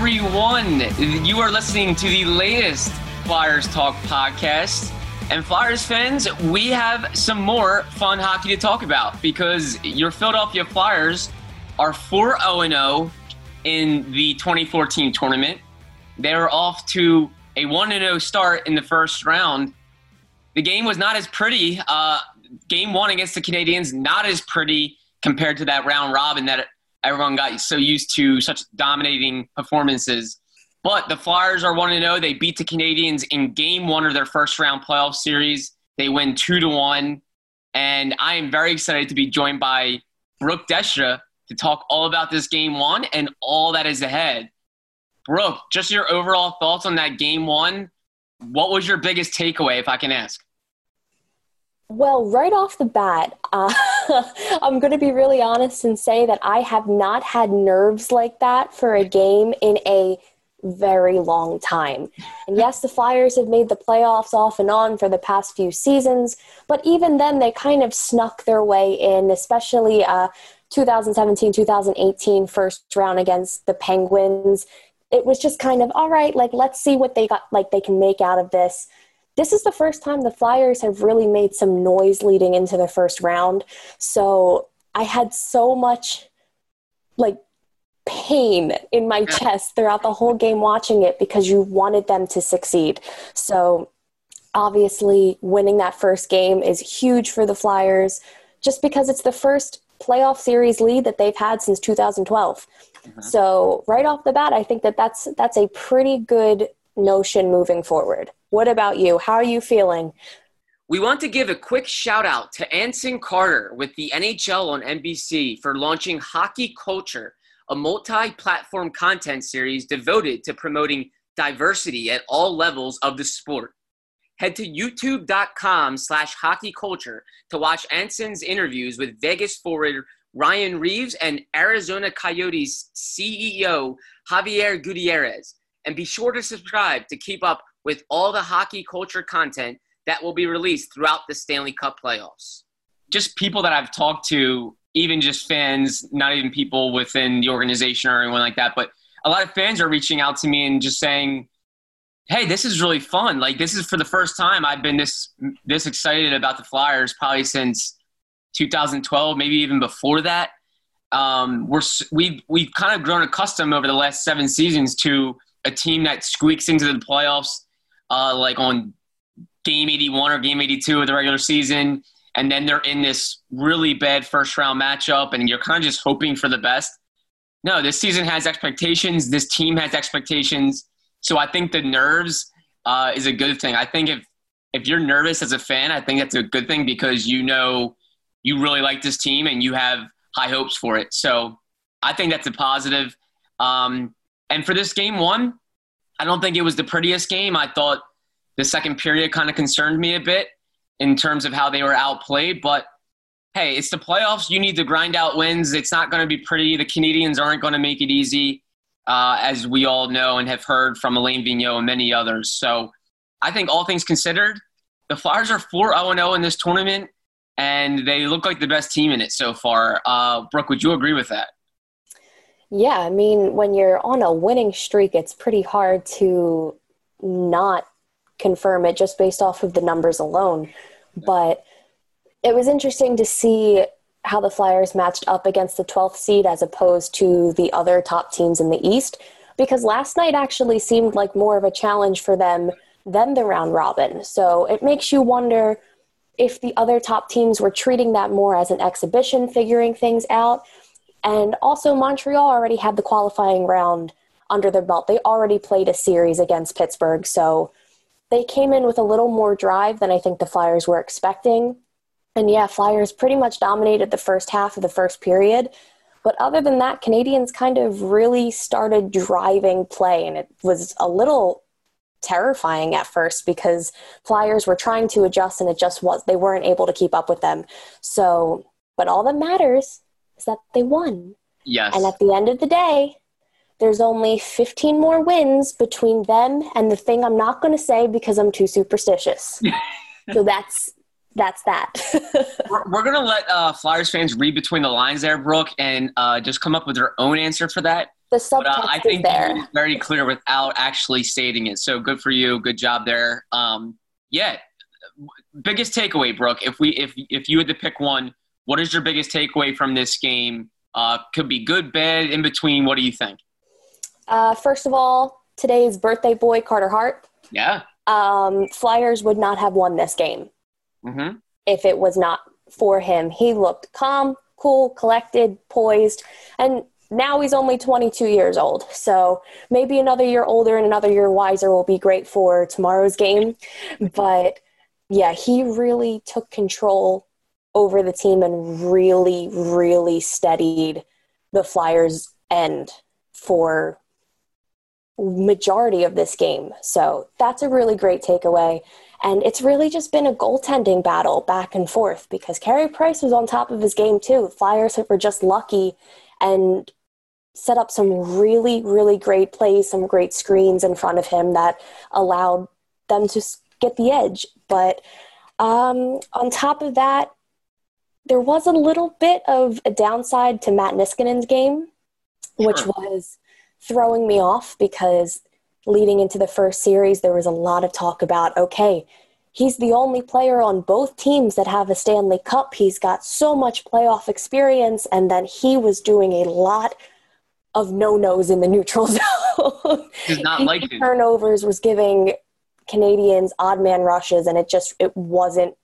Everyone. You are listening to the latest Flyers Talk podcast. And Flyers fans, we have some more fun hockey to talk about because your Philadelphia Flyers are 4 0 0 in the 2014 tournament. They're off to a 1 0 start in the first round. The game was not as pretty. Uh, game one against the Canadiens, not as pretty compared to that round robin that everyone got so used to such dominating performances. But the Flyers are 1 0. They beat the Canadiens in game one of their first round playoff series. They win 2 to 1. And I am very excited to be joined by Brooke Destra to talk all about this game one and all that is ahead. Brooke, just your overall thoughts on that game one. What was your biggest takeaway, if I can ask? Well, right off the bat, uh, I'm going to be really honest and say that I have not had nerves like that for a game in a very long time. And yes, the Flyers have made the playoffs off and on for the past few seasons, but even then, they kind of snuck their way in, especially uh, 2017 2018 first round against the Penguins. It was just kind of all right, like let's see what they got, like they can make out of this this is the first time the Flyers have really made some noise leading into the first round. So I had so much like pain in my chest throughout the whole game watching it because you wanted them to succeed. So obviously winning that first game is huge for the Flyers just because it's the first playoff series lead that they've had since 2012. Uh-huh. So right off the bat I think that that's that's a pretty good notion moving forward. What about you? How are you feeling? We want to give a quick shout out to Anson Carter with the NHL on NBC for launching Hockey Culture, a multi platform content series devoted to promoting diversity at all levels of the sport. Head to youtube.com slash hockey culture to watch Anson's interviews with Vegas forward Ryan Reaves and Arizona Coyotes CEO Javier Gutierrez. And be sure to subscribe to keep up with all the hockey culture content that will be released throughout the Stanley Cup playoffs. Just people that I've talked to, even just fans, not even people within the organization or anyone like that, but a lot of fans are reaching out to me and just saying, "Hey, this is really fun. Like this is for the first time I've been this this excited about the Flyers probably since 2012, maybe even before that." Um, we're we've we've kind of grown accustomed over the last seven seasons to a team that squeaks into the playoffs uh, like on game 81 or game 82 of the regular season, and then they're in this really bad first round matchup, and you're kind of just hoping for the best. No, this season has expectations. This team has expectations. So I think the nerves uh, is a good thing. I think if if you're nervous as a fan, I think that's a good thing because you know you really like this team and you have high hopes for it. So I think that's a positive. Um, and for this game one, I don't think it was the prettiest game. I thought the second period kind of concerned me a bit in terms of how they were outplayed. But hey, it's the playoffs. You need to grind out wins. It's not going to be pretty. The Canadiens aren't going to make it easy, uh, as we all know and have heard from Alain Vigneault and many others. So I think all things considered, the Flyers are 4 0 0 in this tournament, and they look like the best team in it so far. Uh, Brooke, would you agree with that? Yeah, I mean, when you're on a winning streak, it's pretty hard to not confirm it just based off of the numbers alone. But it was interesting to see how the Flyers matched up against the 12th seed as opposed to the other top teams in the East because last night actually seemed like more of a challenge for them than the round robin. So it makes you wonder if the other top teams were treating that more as an exhibition, figuring things out. And also, Montreal already had the qualifying round under their belt. They already played a series against Pittsburgh. So they came in with a little more drive than I think the Flyers were expecting. And yeah, Flyers pretty much dominated the first half of the first period. But other than that, Canadiens kind of really started driving play, and it was a little terrifying at first because Flyers were trying to adjust and it just was they weren't able to keep up with them. So, but all that matters is that they won. Yes. And at the end of the day, there's only 15 more wins between them and the thing I'm not going to say because I'm too superstitious. so that's that's that. we're, we're, gonna let uh, Flyers fans read between the lines there, Brooke, and uh, just come up with their own answer for that. The subtext but, uh, I think is there. very clear without actually stating it. So good for you. Good job there. Um, yeah. Biggest takeaway, Brooke. If we if if you had to pick one, what is your biggest takeaway from this game? Uh, could be good, bad, in between. What do you think? Uh, first of all, today's birthday boy, Carter Hart. Yeah. Um, Flyers would not have won this game mm-hmm. if it was not for him. He looked calm, cool, collected, poised, and now he's only 22 years old. So maybe another year older and another year wiser will be great for tomorrow's game. But yeah, he really took control over the team and really, really steadied the Flyers' end for majority of this game. So that's a really great takeaway. And it's really just been a goaltending battle back and forth because Carey Price was on top of his game too. Flyers were just lucky and set up some really, really great plays, some great screens in front of him that allowed them to get the edge. But um, on top of that, there was a little bit of a downside to Matt Niskanen's game, which was throwing me off because leading into the first series, there was a lot of talk about okay, he's the only player on both teams that have a Stanley Cup. He's got so much playoff experience, and then he was doing a lot of no nos in the neutral zone. He's not like turnovers was giving Canadiens odd man rushes, and it just it wasn't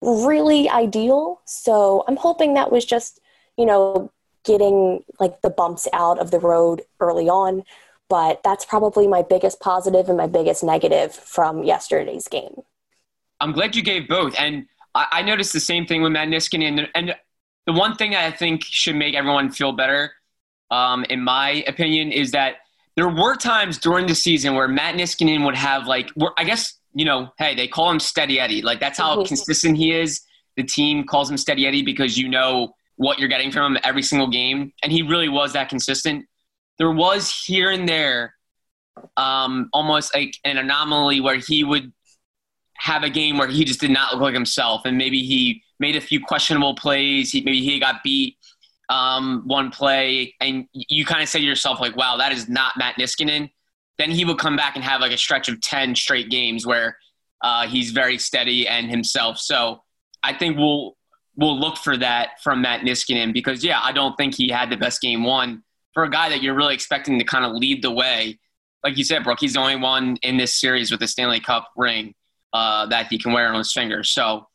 really ideal. So I'm hoping that was just you know getting like the bumps out of the road early on. But that's probably my biggest positive and my biggest negative from yesterday's game. I'm glad you gave both. And I, I noticed the same thing with Matt Niskanen. And, and the one thing I think should make everyone feel better, um, in my opinion, is that there were times during the season where Matt Niskanen would have like, I guess, you know, hey, they call him Steady Eddie. Like that's how mm-hmm. consistent he is. The team calls him Steady Eddie because you know what you're getting from him every single game, and he really was that consistent. There was here and there um, almost like an anomaly where he would have a game where he just did not look like himself, and maybe he made a few questionable plays. He, maybe he got beat um, one play, and you kind of say to yourself like, "Wow, that is not Matt Niskanen." Then he would come back and have like a stretch of ten straight games where uh, he's very steady and himself. So I think we'll we'll look for that from Matt Niskanen because, yeah, I don't think he had the best game one for a guy that you're really expecting to kind of lead the way. Like you said, Brooke, he's the only one in this series with a Stanley Cup ring uh, that he can wear on his finger. So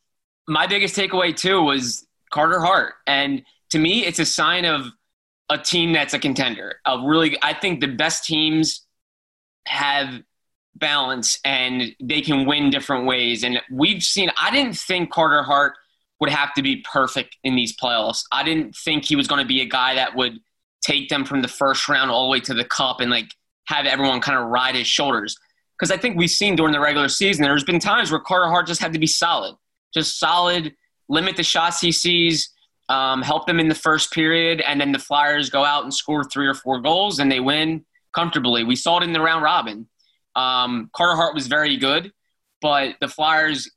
my biggest takeaway, too, was Carter Hart. And to me, it's a sign of a team that's a contender. A really, I think the best teams have balance and they can win different ways. And we've seen, I didn't think Carter Hart – would have to be perfect in these playoffs. I didn't think he was going to be a guy that would take them from the first round all the way to the cup and like have everyone kind of ride his shoulders. Because I think we've seen during the regular season, there's been times where Carter Hart just had to be solid, just solid, limit the shots he sees, um, help them in the first period, and then the Flyers go out and score three or four goals and they win comfortably. We saw it in the round robin. Um, Carter Hart was very good, but the Flyers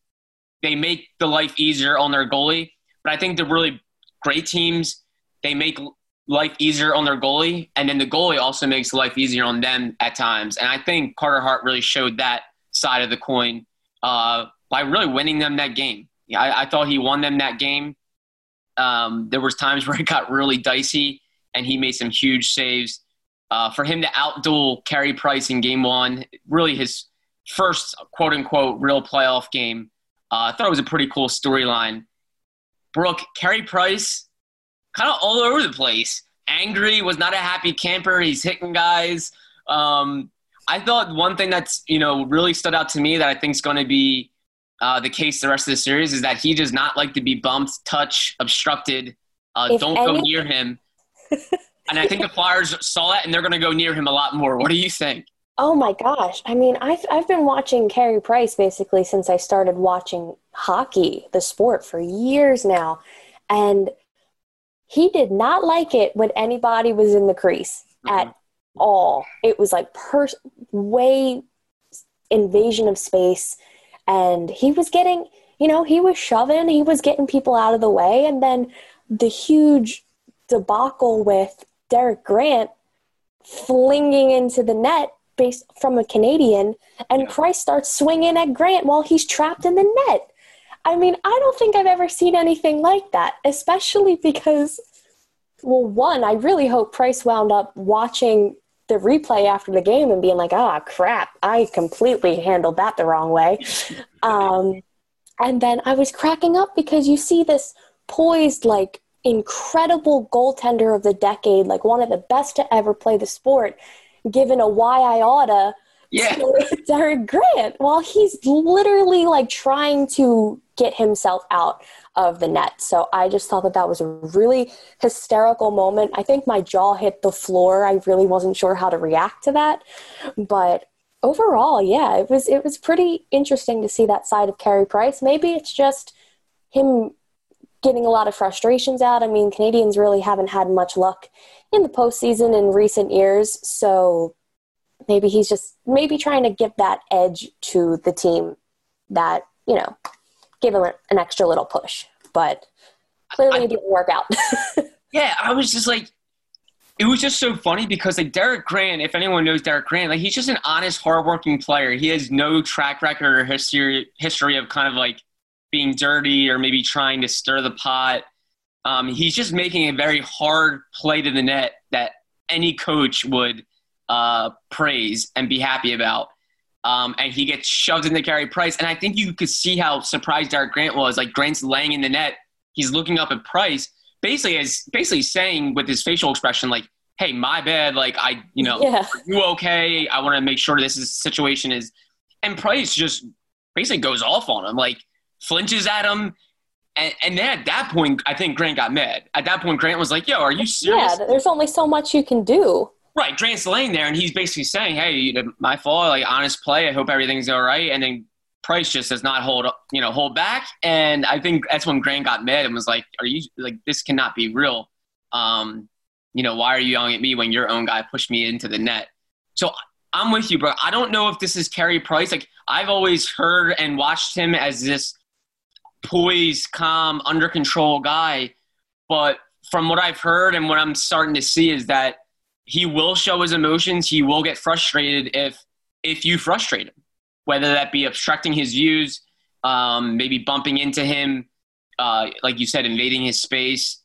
they make the life easier on their goalie. But I think the really great teams, they make life easier on their goalie, and then the goalie also makes life easier on them at times. And I think Carter Hart really showed that side of the coin uh, by really winning them that game. Yeah, I, I thought he won them that game. Um, there was times where it got really dicey, and he made some huge saves. Uh, for him to outduel Carey Price in game one, really his first quote unquote real playoff game. Uh, I thought it was a pretty cool storyline. Brooke, Carey Price, kind of all over the place. Angry, was not a happy camper. He's hitting guys. Um, I thought one thing that's you know really stood out to me that I think is going to be uh, the case the rest of the series is that he does not like to be bumped, touched, obstructed. Uh, don't any- go near him. and I think the Flyers saw that, and they're going to go near him a lot more. What do you think? Oh my gosh! I mean, I've I've been watching Carey Price basically since I started watching hockey, the sport, for years now, and he did not like it when anybody was in the crease mm-hmm. at all. It was like per way invasion of space, and he was getting, you know, he was shoving, he was getting people out of the way, and then the huge debacle with Derek Grant flinging into the net based from a Canadien, and yeah. Price starts swinging at Grant while he's trapped in the net. I mean, I don't think I've ever seen anything like that, especially because, well, one, I really hope Price wound up watching the replay after the game and being like, ah, crap, I completely handled that the wrong way. Um, and then I was cracking up because you see this poised, like, incredible goaltender of the decade, like one of the best to ever play the sport, given a why I oughta yeah. Derek Grant while he's literally like trying to get himself out of the net. So I just thought that that was a really hysterical moment. I think my jaw hit the floor. I really wasn't sure how to react to that. But overall, yeah, it was it was pretty interesting to see that side of Carey Price. Maybe it's just him getting a lot of frustrations out. I mean, Canadiens really haven't had much luck in the postseason in recent years, so maybe he's just maybe trying to give that edge to the team that you know give him an extra little push. But clearly, I, it didn't work out. yeah, I was just like. It was just so funny because like Derek Grant, if anyone knows Derek Grant, like he's just an honest, hardworking player. He has no track record or history history of kind of like being dirty or maybe trying to stir the pot. Um, he's just making a very hard play to the net that any coach would uh, praise and be happy about. Um, and he gets shoved into Carey Price. And I think you could see how surprised Derek Grant was. Like Grant's laying in the net, he's looking up at Price, basically as basically saying with his facial expression, like, "Hey, my bad. Like I, you know, yeah. you okay? I want to make sure this is, situation is." And Price just basically goes off on him. Like flinches at him. And, and then at that point, I think Grant got mad. At that point, Grant was like, yo, are you serious? Yeah, there's only so much you can do. Right. Grant's laying there, and he's basically saying, hey, my fault, like, honest play. I hope everything's all right. And then Price just does not hold, you know, hold back. And I think that's when Grant got mad and was like, are you, like, this cannot be real. Um, you know, why are you yelling at me when your own guy pushed me into the net? So I'm with you, bro. I don't know if this is Carey Price. Like, I've always heard and watched him as this poised, calm, under control guy. But from what I've heard and what I'm starting to see is that he will show his emotions. He will get frustrated if if you frustrate him, whether that be obstructing his views, um, maybe bumping into him, uh, like you said, invading his space.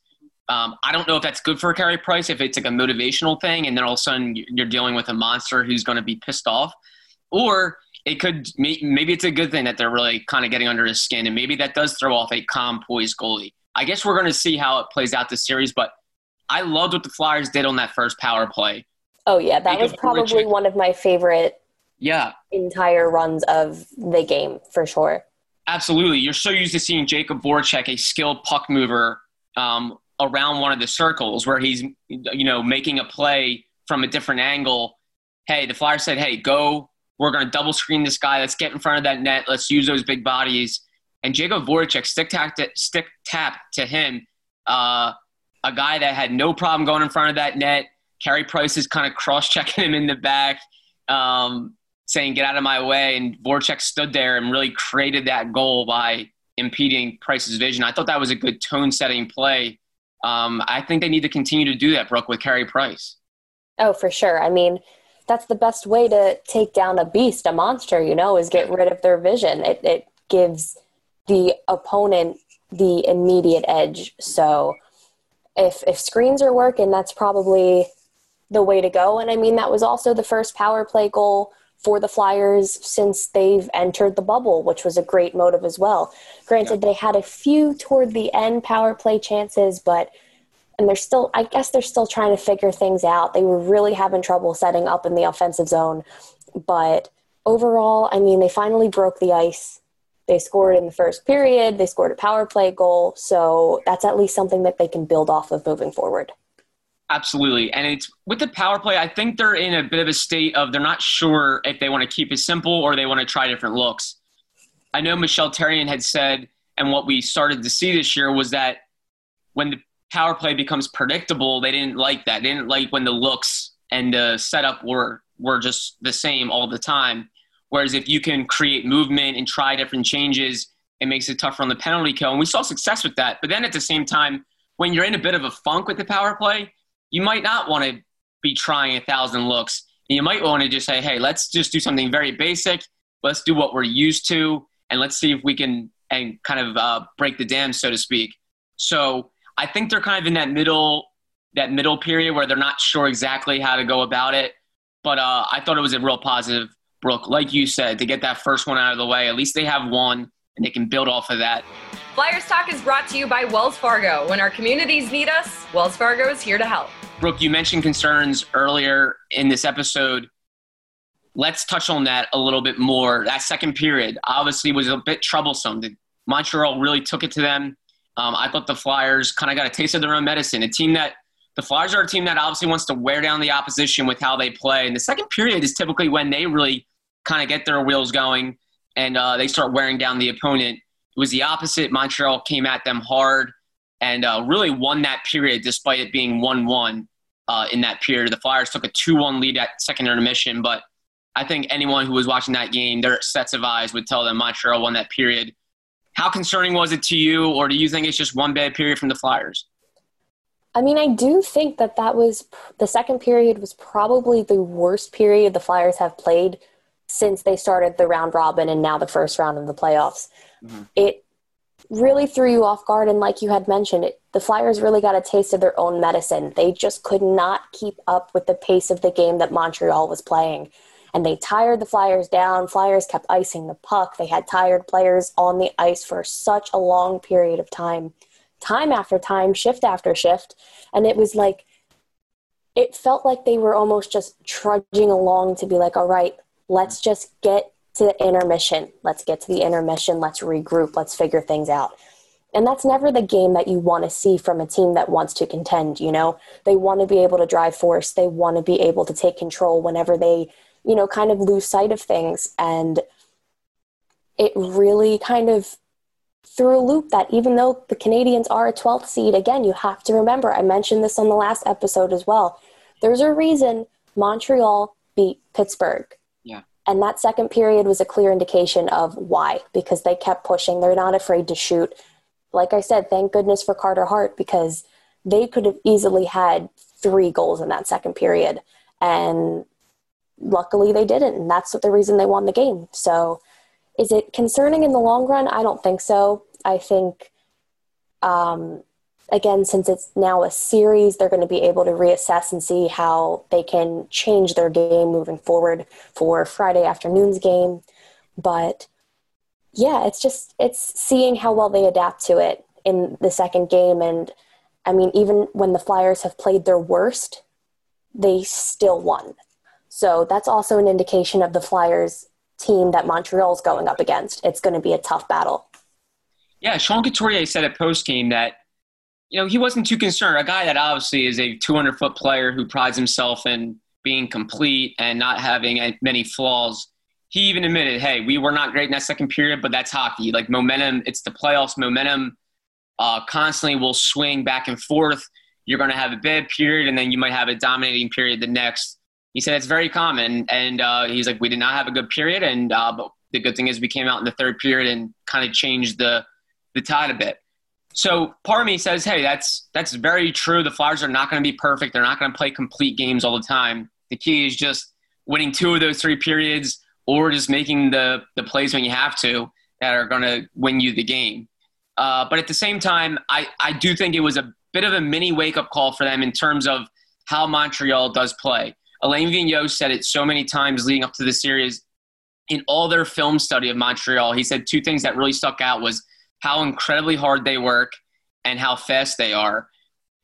Um, I don't know if that's good for Carey Price if it's like a motivational thing, and then all of a sudden you're dealing with a monster who's going to be pissed off, or it could maybe it's a good thing that they're really kind of getting under his skin, and maybe that does throw off a calm, poised goalie. I guess we're going to see how it plays out this series, but I loved what the Flyers did on that first power play. Oh yeah, that was probably one of my favorite. Yeah. Entire runs of the game for sure. Absolutely, you're so used to seeing Jakub Voracek, a skilled puck mover, um, around one of the circles where he's you know making a play from a different angle. Hey, the Flyers said, "Hey, go we're going to double screen this guy. Let's get in front of that net. Let's use those big bodies. And Jakub Voracek stick tap to, stick tap to him, uh, a guy that had no problem going in front of that net. Carey Price is kind of cross checking him in the back, um, saying "Get out of my way." And Voracek stood there and really created that goal by impeding Price's vision. I thought that was a good tone setting play. Um, I think they need to continue to do that, Brooke, with Carey Price. Oh, for sure. I mean, that's the best way to take down a beast, a monster, you know, is get rid of their vision. It, it gives the opponent the immediate edge. So if, if screens are working, that's probably the way to go. And I mean, that was also the first power play goal for the Flyers since they've entered the bubble, which was a great motive as well. Granted, yeah. they had a few toward the end power play chances, but and they're still I guess they're still trying to figure things out. They were really having trouble setting up in the offensive zone, but overall, I mean, they finally broke the ice. They scored in the first period, they scored a power play goal, so that's at least something that they can build off of moving forward. Absolutely. And it's with the power play, I think they're in a bit of a state of they're not sure if they want to keep it simple or they want to try different looks. I know Michel Therrien had said, and what we started to see this year was that when the power play becomes predictable, they didn't like that. They didn't like when the looks and the setup were were just the same all the time. Whereas if you can create movement and try different changes, it makes it tougher on the penalty kill. And we saw success with that. But then at the same time, when you're in a bit of a funk with the power play, you might not want to be trying a thousand looks. And you might want to just say, hey, let's just do something very basic. Let's do what we're used to, and let's see if we can and kind of uh, break the dam, so to speak. So I think they're kind of in that middle that middle period where they're not sure exactly how to go about it. But uh, I thought it was a real positive, Brooke. Like you said, to get that first one out of the way, at least they have one, and they can build off of that. Flyers Talk is brought to you by Wells Fargo. When our communities need us, Wells Fargo is here to help. Brooke, you mentioned concerns earlier in this episode. Let's touch on that a little bit more. That second period obviously was a bit troublesome. Montreal really took it to them. Um, I thought the Flyers kind of got a taste of their own medicine. A team that the Flyers are a team that obviously wants to wear down the opposition with how they play. And the second period is typically when they really kind of get their wheels going and uh, they start wearing down the opponent. It was the opposite. Montreal came at them hard and uh, really won that period despite it being 1 1 uh, in that period. The Flyers took a 2 1 lead at second intermission, but I think anyone who was watching that game, their sets of eyes would tell them Montreal won that period. How concerning was it to you, or do you think it's just one bad period from the Flyers? I mean, I do think that that was the second period was probably the worst period the Flyers have played since they started the round robin and now the first round of the playoffs. Mm-hmm. It really threw you off guard. And like you had mentioned, it, the Flyers really got a taste of their own medicine. They just could not keep up with the pace of the game that Montreal was playing. And they tired the Flyers down. Flyers kept icing the puck. They had tired players on the ice for such a long period of time, time after time, shift after shift. And it was like, it felt like they were almost just trudging along to be like, all right, let's just get to the intermission. Let's get to the intermission. Let's regroup. Let's figure things out. And that's never the game that you want to see from a team that wants to contend, you know? They want to be able to drive force. They want to be able to take control whenever they, you know, kind of lose sight of things. And it really kind of threw a loop that even though the Canadiens are a 12th seed, again, you have to remember, I mentioned this on the last episode as well. There's a reason Montreal beat Pittsburgh and that second period was a clear indication of why, because they kept pushing. They're not afraid to shoot. Like I said, thank goodness for Carter Hart because they could have easily had three goals in that second period. And luckily they didn't. And that's the reason they won the game. So is it concerning in the long run? I don't think so. I think um, again, since it's now a series, they're going to be able to reassess and see how they can change their game moving forward for Friday afternoon's game. But yeah, it's just it's seeing how well they adapt to it in the second game and I mean even when the Flyers have played their worst, they still won. So that's also an indication of the Flyers team that Montreal's going up against. It's going to be a tough battle. Yeah, Sean Couturier said at post game that you know, he wasn't too concerned. A guy that obviously is a 200 foot player who prides himself in being complete and not having many flaws. He even admitted, hey, we were not great in that second period, but that's hockey. Like momentum, it's the playoffs. Momentum uh, constantly will swing back and forth. You're going to have a bad period, and then you might have a dominating period the next. He said it's very common, and uh, he's like, we did not have a good period, and uh, but the good thing is we came out in the third period and kind of changed the the tide a bit. So part of me says, hey, that's that's very true. The Flyers are not going to be perfect. They're not going to play complete games all the time. The key is just winning two of those three periods, or just making the the plays when you have to that are going to win you the game. Uh, but at the same time, I I do think it was a bit of a mini wake up call for them in terms of how Montreal does play. Alain Vigneault said it so many times leading up to the series. In all their film study of Montreal, he said two things that really stuck out was how incredibly hard they work and how fast they are.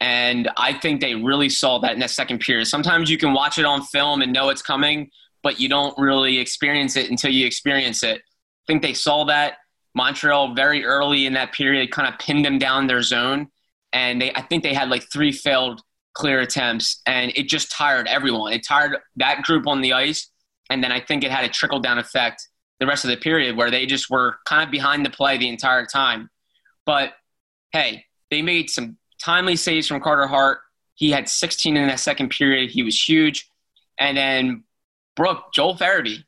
And I think they really saw that in that second period. Sometimes you can watch it on film and know it's coming, but you don't really experience it until you experience it. I think they saw that. Montreal very early in that period kind of pinned them down their zone. And they, I think they had like three failed clear attempts, and it just tired everyone. It tired that group on the ice, and then I think it had a trickle down effect the rest of the period where they just were kind of behind the play the entire time. But hey, they made some timely saves from Carter Hart. He had 16 in that second period. He was huge. And then Brooke, Joel Farabee,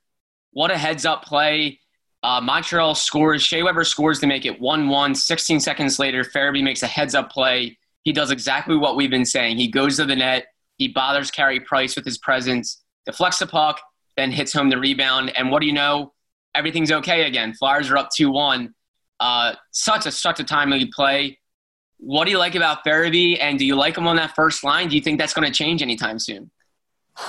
what a heads up play. Uh, Montreal scores. Shea Weber scores to make it 1 1. 16 seconds later, Farabee makes a heads up play. He does exactly what we've been saying. He goes to the net. He bothers Carey Price with his presence, deflects the puck, then hits home the rebound. And what do you know? Everything's okay again. Flyers are up 2 1. Uh, such a such a timely play. What do you like about Farabee, and do you like him on that first line? Do you think that's going to change anytime soon?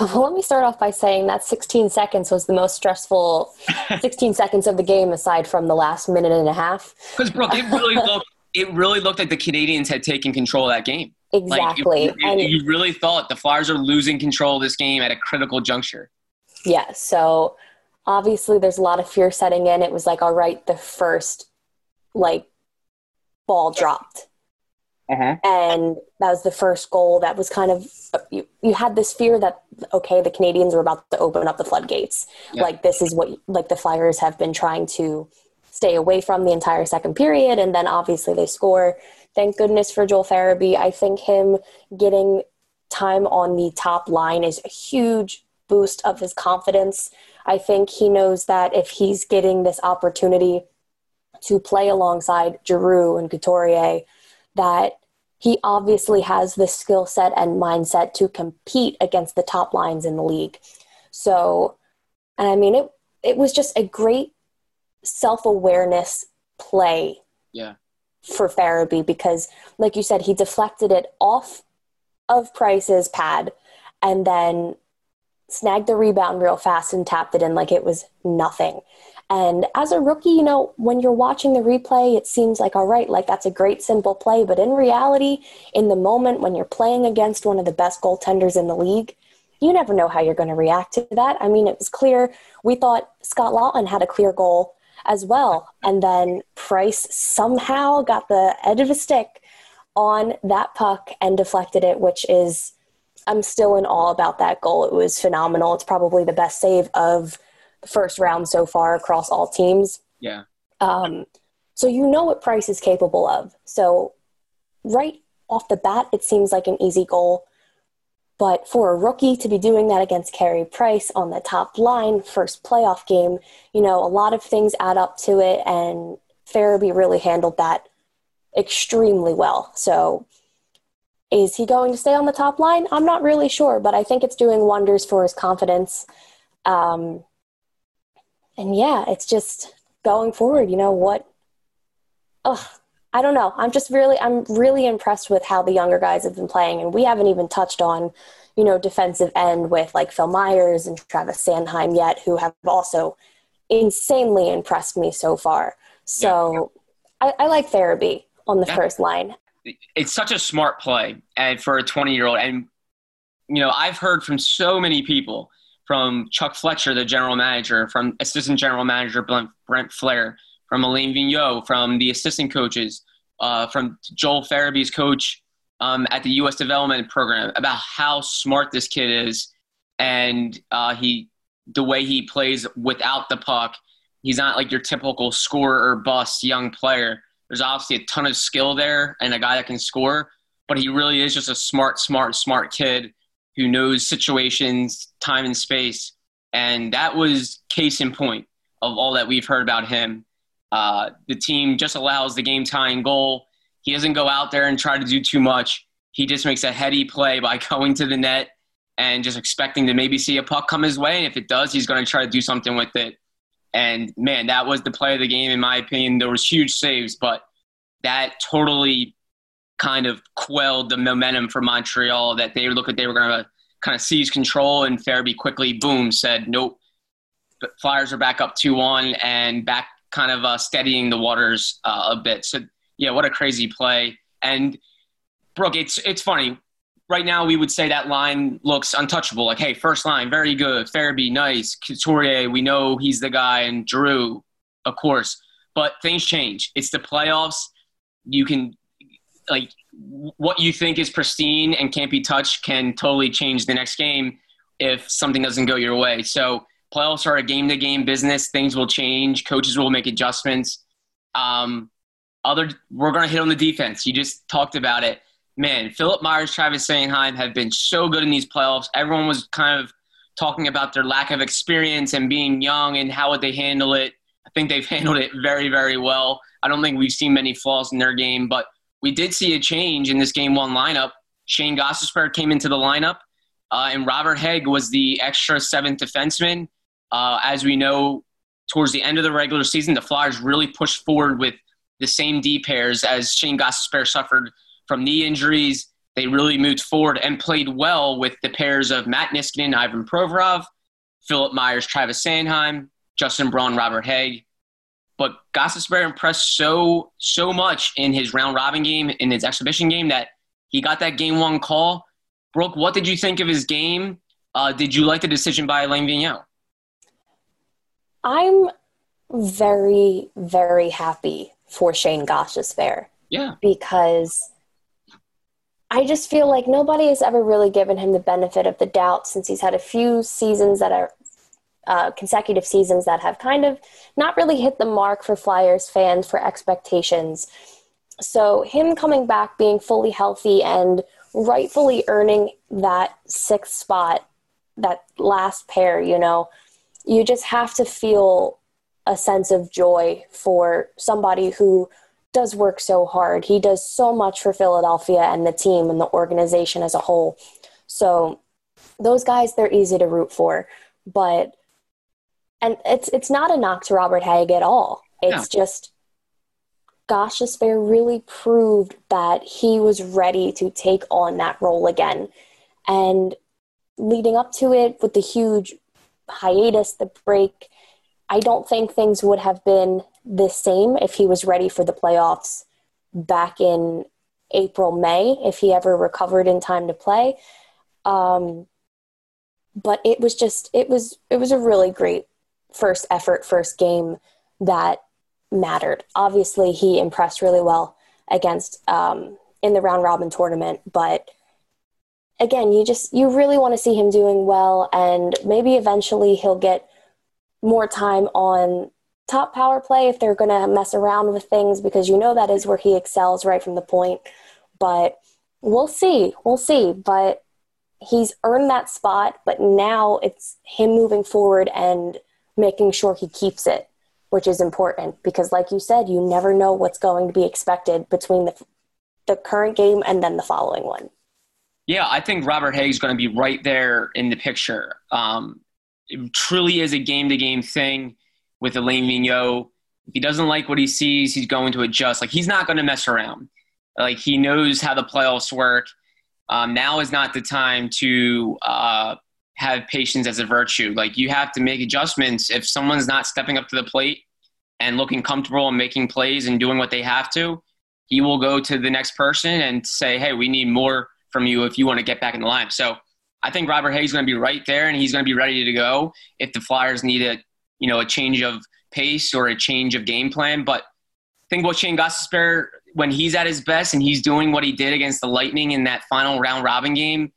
Well, let me start off by saying that 16 seconds was the most stressful 16 seconds of the game, aside from the last minute and a half. Because Brooke, it really looked it really looked like the Canadiens had taken control of that game. Exactly, like, and you really thought the Flyers are losing control of this game at a critical juncture. Yeah. So obviously, there's a lot of fear setting in. It was like, all right, the first like ball dropped uh-huh. And that was the first goal. That was kind of you, you had this fear that okay, the Canadiens were about to open up the floodgates. Yeah. Like this is what like the Flyers have been trying to stay away from the entire second period, and then obviously they score. Thank goodness for Joel Farabee. I think him getting time on the top line is a huge boost of his confidence. I think he knows that if he's getting this opportunity to play alongside Giroux and Couturier, that he obviously has the skill set and mindset to compete against the top lines in the league. So, and I mean, it, it was just a great self awareness play yeah. for Farabee because, like you said, he deflected it off of Price's pad and then snagged the rebound real fast and tapped it in like it was nothing. And as a rookie, you know, when you're watching the replay, it seems like, all right, like that's a great simple play. But in reality, in the moment when you're playing against one of the best goaltenders in the league, you never know how you're going to react to that. I mean, it was clear. We thought Scott Laughton had a clear goal as well. And then Price somehow got the edge of a stick on that puck and deflected it, which is, I'm still in awe about that goal. It was phenomenal. It's probably the best save of the first round so far across all teams. Yeah. Um, so you know what Price is capable of. So right off the bat, it seems like an easy goal. But for a rookie to be doing that against Carey Price on the top line, first playoff game, you know, a lot of things add up to it, and Farabee really handled that extremely well. So is he going to stay on the top line? I'm not really sure, but I think it's doing wonders for his confidence. Um, and yeah, it's just going forward, you know, what, oh, I don't know. I'm just really, I'm really impressed with how the younger guys have been playing. And we haven't even touched on, you know, defensive end with like Phil Myers and Travis Sanheim yet, who have also insanely impressed me so far. So yeah. I, I, like Farabee on the yeah. first line. It's such a smart play and for a 20 year old. And, you know, I've heard from so many people – from Chuck Fletcher, the general manager, from assistant general manager Brent Flahr, from Alain Vigneault, from the assistant coaches, uh, from Joel Farabee's coach um, at the U.S. Development Program about how smart this kid is, and uh, he the way he plays without the puck. He's not like your typical scorer or bust young player. There's obviously a ton of skill there and a guy that can score, but he really is just a smart, smart, smart kid who knows situations, time and space. And that was case in point of all that we've heard about him. Uh, the team just allows the game tying goal. He doesn't go out there and try to do too much. He just makes a heady play by going to the net and just expecting to maybe see a puck come his way. And if it does, he's going to try to do something with it. And man, that was the play of the game, in my opinion. There was huge saves, but that totally kind of quelled the momentum for Montreal that they looked like they were going to kind of seize control and Farabee quickly, boom, said, nope. But Flyers are back up 2 1 and back kind of uh, steadying the waters uh, a bit. So, yeah, what a crazy play. And, Brooke, it's, it's funny. Right now, we would say that line looks untouchable. Like, hey, first line, very good. Farabee, nice. Couturier, we know he's the guy. And Giroux, of course. But things change. It's the playoffs. You can like what you think is pristine and can't be touched can totally change the next game if something doesn't go your way. So playoffs are a game to game business. Things will change. Coaches will make adjustments. Um, other, we're going to hit on the defense. You just talked about it. Man, Philip Myers, Travis Sanheim have been so good in these playoffs. Everyone was kind of talking about their lack of experience and being young and how would they handle it. I think they've handled it very, very well. I don't think we've seen many flaws in their game, but we did see a change in this game one lineup. Shayne Gostisbehere came into the lineup, uh, and Robert Hägg was the extra seventh defenseman. Uh, as we know, towards the end of the regular season, the Flyers really pushed forward with the same D pairs as Shayne Gostisbehere suffered from knee injuries. They really moved forward and played well with the pairs of Matt Niskanen, Ivan Provorov, Philip Myers, Travis Sanheim, Justin Braun, Robert Hägg. But Gostisbehere impressed so so much in his round robin game, in his exhibition game, that he got that game one call. Brooke, what did you think of his game? Uh, did you like the decision by Alain Vigneault? I'm very, very happy for Shayne Gostisbehere. Yeah. Because I just feel like nobody has ever really given him the benefit of the doubt since he's had a few seasons that are uh, consecutive seasons that have kind of not really hit the mark for Flyers fans for expectations. So, him coming back, being fully healthy, and rightfully earning that sixth spot, that last pair, you know, you just have to feel a sense of joy for somebody who does work so hard. He does so much for Philadelphia and the team and the organization as a whole. So, those guys, they're easy to root for. But and it's it's not a knock to Robert Hägg at all. It's no. just Gostisbehere really proved that he was ready to take on that role again. And leading up to it with the huge hiatus, the break, I don't think things would have been the same if he was ready for the playoffs back in April, May, if he ever recovered in time to play. Um, but it was just it was it was a really great first effort, first game that mattered. Obviously, he impressed really well against um, in the round robin tournament, but again, you just you really want to see him doing well, and maybe eventually he'll get more time on top power play if they're going to mess around with things because you know that is where he excels right from the point. But we'll see, we'll see. But he's earned that spot, but now it's him moving forward and making sure he keeps it, which is important because, like you said, you never know what's going to be expected between the, the current game and then the following one. Yeah, I think Robert Hägg's going to be right there in the picture. Um, it truly is a game to game thing with Alain Vigneault. If he doesn't like what he sees, he's going to adjust. Like, he's not going to mess around. Like, he knows how the playoffs work. Um, now is not the time to uh, have patience as a virtue. Like you have to make adjustments if someone's not stepping up to the plate and looking comfortable and making plays and doing what they have to. He will go to the next person and say, "Hey, we need more from you if you want to get back in the line." So I think Robert Hägg is going to be right there, and he's going to be ready to go if the Flyers need a you know a change of pace or a change of game plan. But I think about Shayne Gostisbehere when he's at his best and he's doing what he did against the Lightning in that final round robin game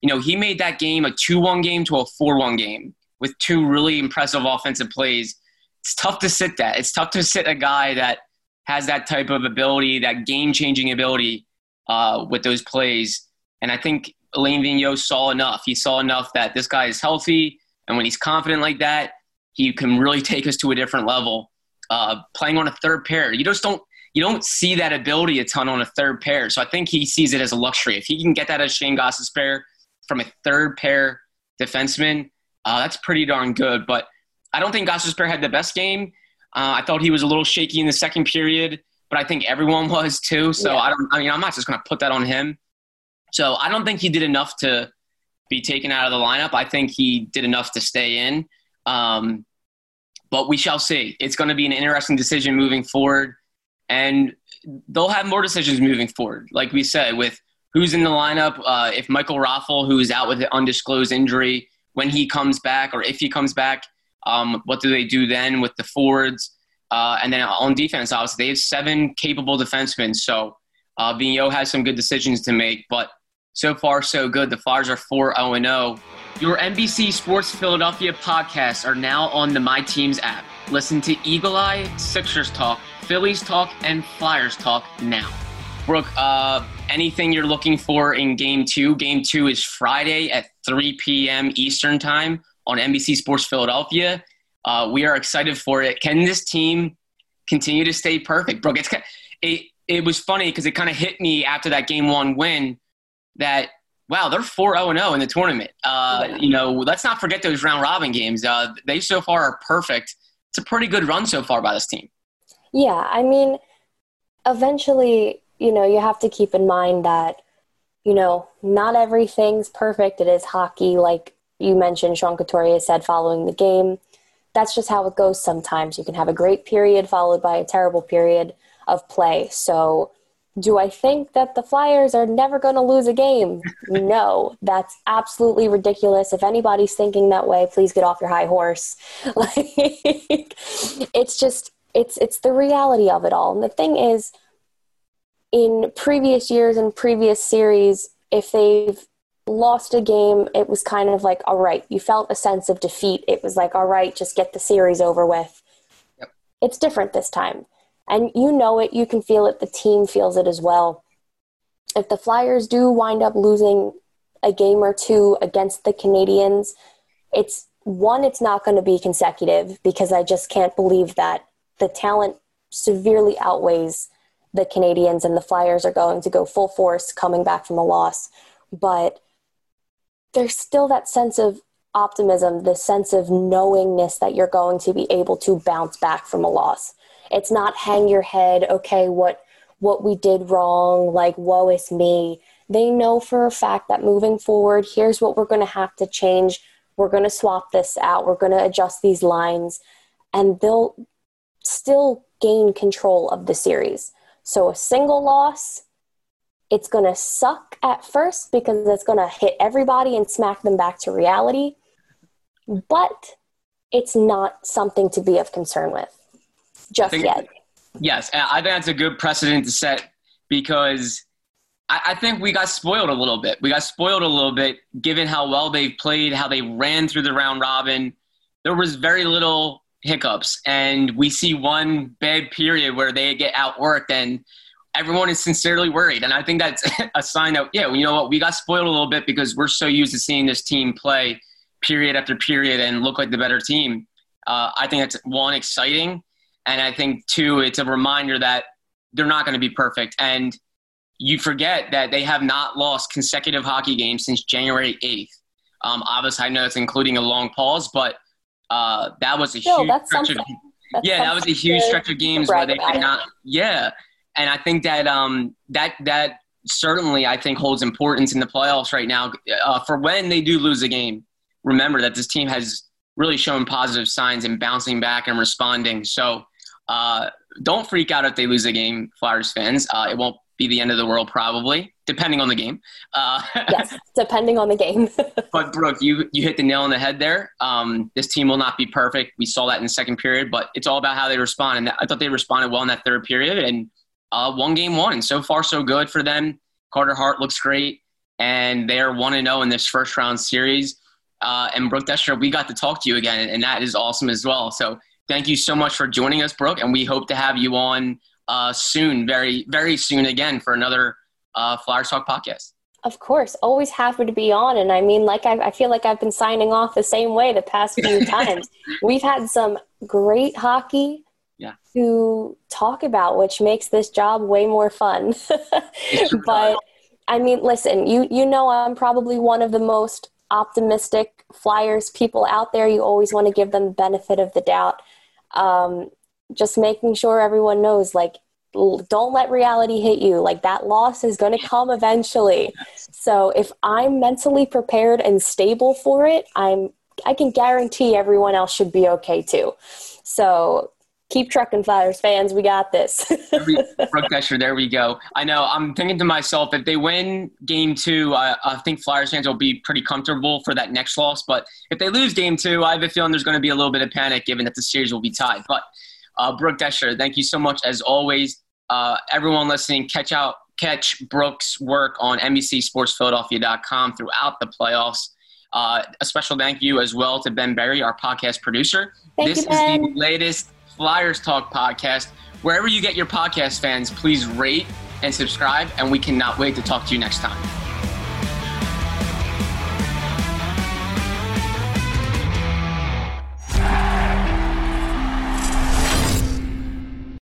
you know, he made that game a 2 1 game to a 4 1 game with two really impressive offensive plays. It's tough to sit that. It's tough to sit a guy that has that type of ability, that game changing ability uh, with those plays. And I think Alain Vigneault saw enough. He saw enough that this guy is healthy. And when he's confident like that, he can really take us to a different level. Uh, playing on a third pair, you just don't you don't see that ability a ton on a third pair. So I think he sees it as a luxury. If he can get that as Shayne Gostisbehere from a third pair defenseman, uh, that's pretty darn good. But I don't think Goss's pair had the best game. Uh, I thought he was a little shaky in the second period. but I think everyone was too. So yeah. I don't. I mean, I'm not just going to put that on him. So I don't think he did enough to be taken out of the lineup. I think he did enough to stay in. Um, but we shall see. It's going to be an interesting decision moving forward, and they'll have more decisions moving forward. Like we said, with who's in the lineup, uh, if Michael Raffl, who is out with an undisclosed injury, when he comes back, or if he comes back, um, what do they do then with the forwards? Uh, and then on defense, obviously, they have seven capable defensemen. So uh, Vigneault has some good decisions to make. But so far, so good. The Flyers are 4 0 0. Your NBC Sports Philadelphia podcasts are now on the My Teams app. Listen to Eagle Eye, Sixers Talk, Phillies Talk, and Flyers Talk now. Brooke, uh, anything you're looking for in game two? Game two is Friday at 3 p.m. Eastern Time on NBC Sports Philadelphia. Uh, we are excited for it. Can this team continue to stay perfect, Brooke? It's, it, it was funny because it kind of hit me after that game one win that wow, they're 4 0 0 in the tournament. Uh, yeah. You know, let's not forget those round robin games. Uh, they so far are perfect. It's a pretty good run so far by this team. Yeah, I mean, eventually, you know, you have to keep in mind that, you know, not everything's perfect. It is hockey, like you mentioned, Sean Couturier said following the game. That's just how it goes sometimes. You can have a great period followed by a terrible period of play. So, do I think that the Flyers are never going to lose a game? no, that's absolutely ridiculous. If anybody's thinking that way, please get off your high horse. Like, it's just it's it's the reality of it all. And the thing is, in previous years and previous series, if they've lost a game, it was kind of like, all right, you felt a sense of defeat. It was like, all right, just get the series over with. Yep. It's different this time. And you know it, you can feel it, the team feels it as well. If the Flyers do wind up losing a game or two against the Canadiens, it's one, it's not going to be consecutive because I just can't believe that the talent severely outweighs the Canadiens and the Flyers are going to go full force coming back from a loss. But there's still that sense of optimism, the sense of knowingness that you're going to be able to bounce back from a loss. It's not hang your head, okay, what what we did wrong, like woe is me. They know for a fact that moving forward, here's what we're going to have to change. We're going to swap this out. We're going to adjust these lines and they'll still gain control of the series. So a single loss, it's going to suck at first because it's going to hit everybody and smack them back to reality. But it's not something to be of concern with just think, yet. Yes, I think that's a good precedent to set because I, I, think we got spoiled a little bit. We got spoiled a little bit given how well they've played, how they ran through the round robin. There was very little hiccups, and we see one bad period where they get outworked, and everyone is sincerely worried. And I think that's a sign that, yeah, you know what, we got spoiled a little bit because we're so used to seeing this team play period after period and look like the better team. Uh, I think that's one exciting and I think, too, it's a reminder that they're not going to be perfect. And you forget that they have not lost consecutive hockey games since January 8th. Um, obviously, I know it's including a long pause, but uh, that was a Still, huge stretch of, games. yeah, that was a huge stretch of games where they did not. Yeah, and I think that um, that that certainly I think holds importance in the playoffs right now. Uh, for when they do lose a game, remember that this team has really shown positive signs in bouncing back and responding. So uh, don't freak out if they lose a game, Flyers fans. Uh, it won't be the end of the world, probably, depending on the game. Uh, yes, depending on the game. but Brooke, you you hit the nail on the head there. Um, this team will not be perfect. We saw that in the second period, but it's all about how they respond. And I thought they responded well in that third period, and uh, one game won. And so far, so good for them. Carter Hart looks great, and they're one and zero oh in this first round series. Uh, and Brooke Destra, we got to talk to you again, and that is awesome as well. So thank you so much for joining us, Brooke, and we hope to have you on uh, soon, very, very soon again for another uh, Flyers Talk podcast. Of course, always happy to be on. And I mean, like, I, I feel like I've been signing off the same way the past few times. We've had some great hockey yeah. to talk about, which makes this job way more fun. but I mean, listen, you, you know, I'm probably one of the most optimistic Flyers people out there. You always want to give them the benefit of the doubt um, just making sure everyone knows like don't let reality hit you. Like that loss is going to come eventually. So if I'm mentally prepared and stable for it, I'm I can guarantee everyone else should be okay too. So keep trucking Flyers fans. We got this. Brooke Destra, there we go. I know. I'm thinking to myself, if they win game two, I, I, think Flyers fans will be pretty comfortable for that next loss. But if they lose game two, I have a feeling there's going to be a little bit of panic given that the series will be tied. But uh, Brooke Destra, thank you so much as always. Uh, everyone listening, catch out, catch Brooke's work on NBCSportsPhiladelphia.com throughout the playoffs. Uh, a special thank you as well to Ben Berry, our podcast producer. Thank this you, is the latest Flyers Talk podcast. Wherever you get your podcast, fans, please rate and subscribe, and we cannot wait to talk to you next time.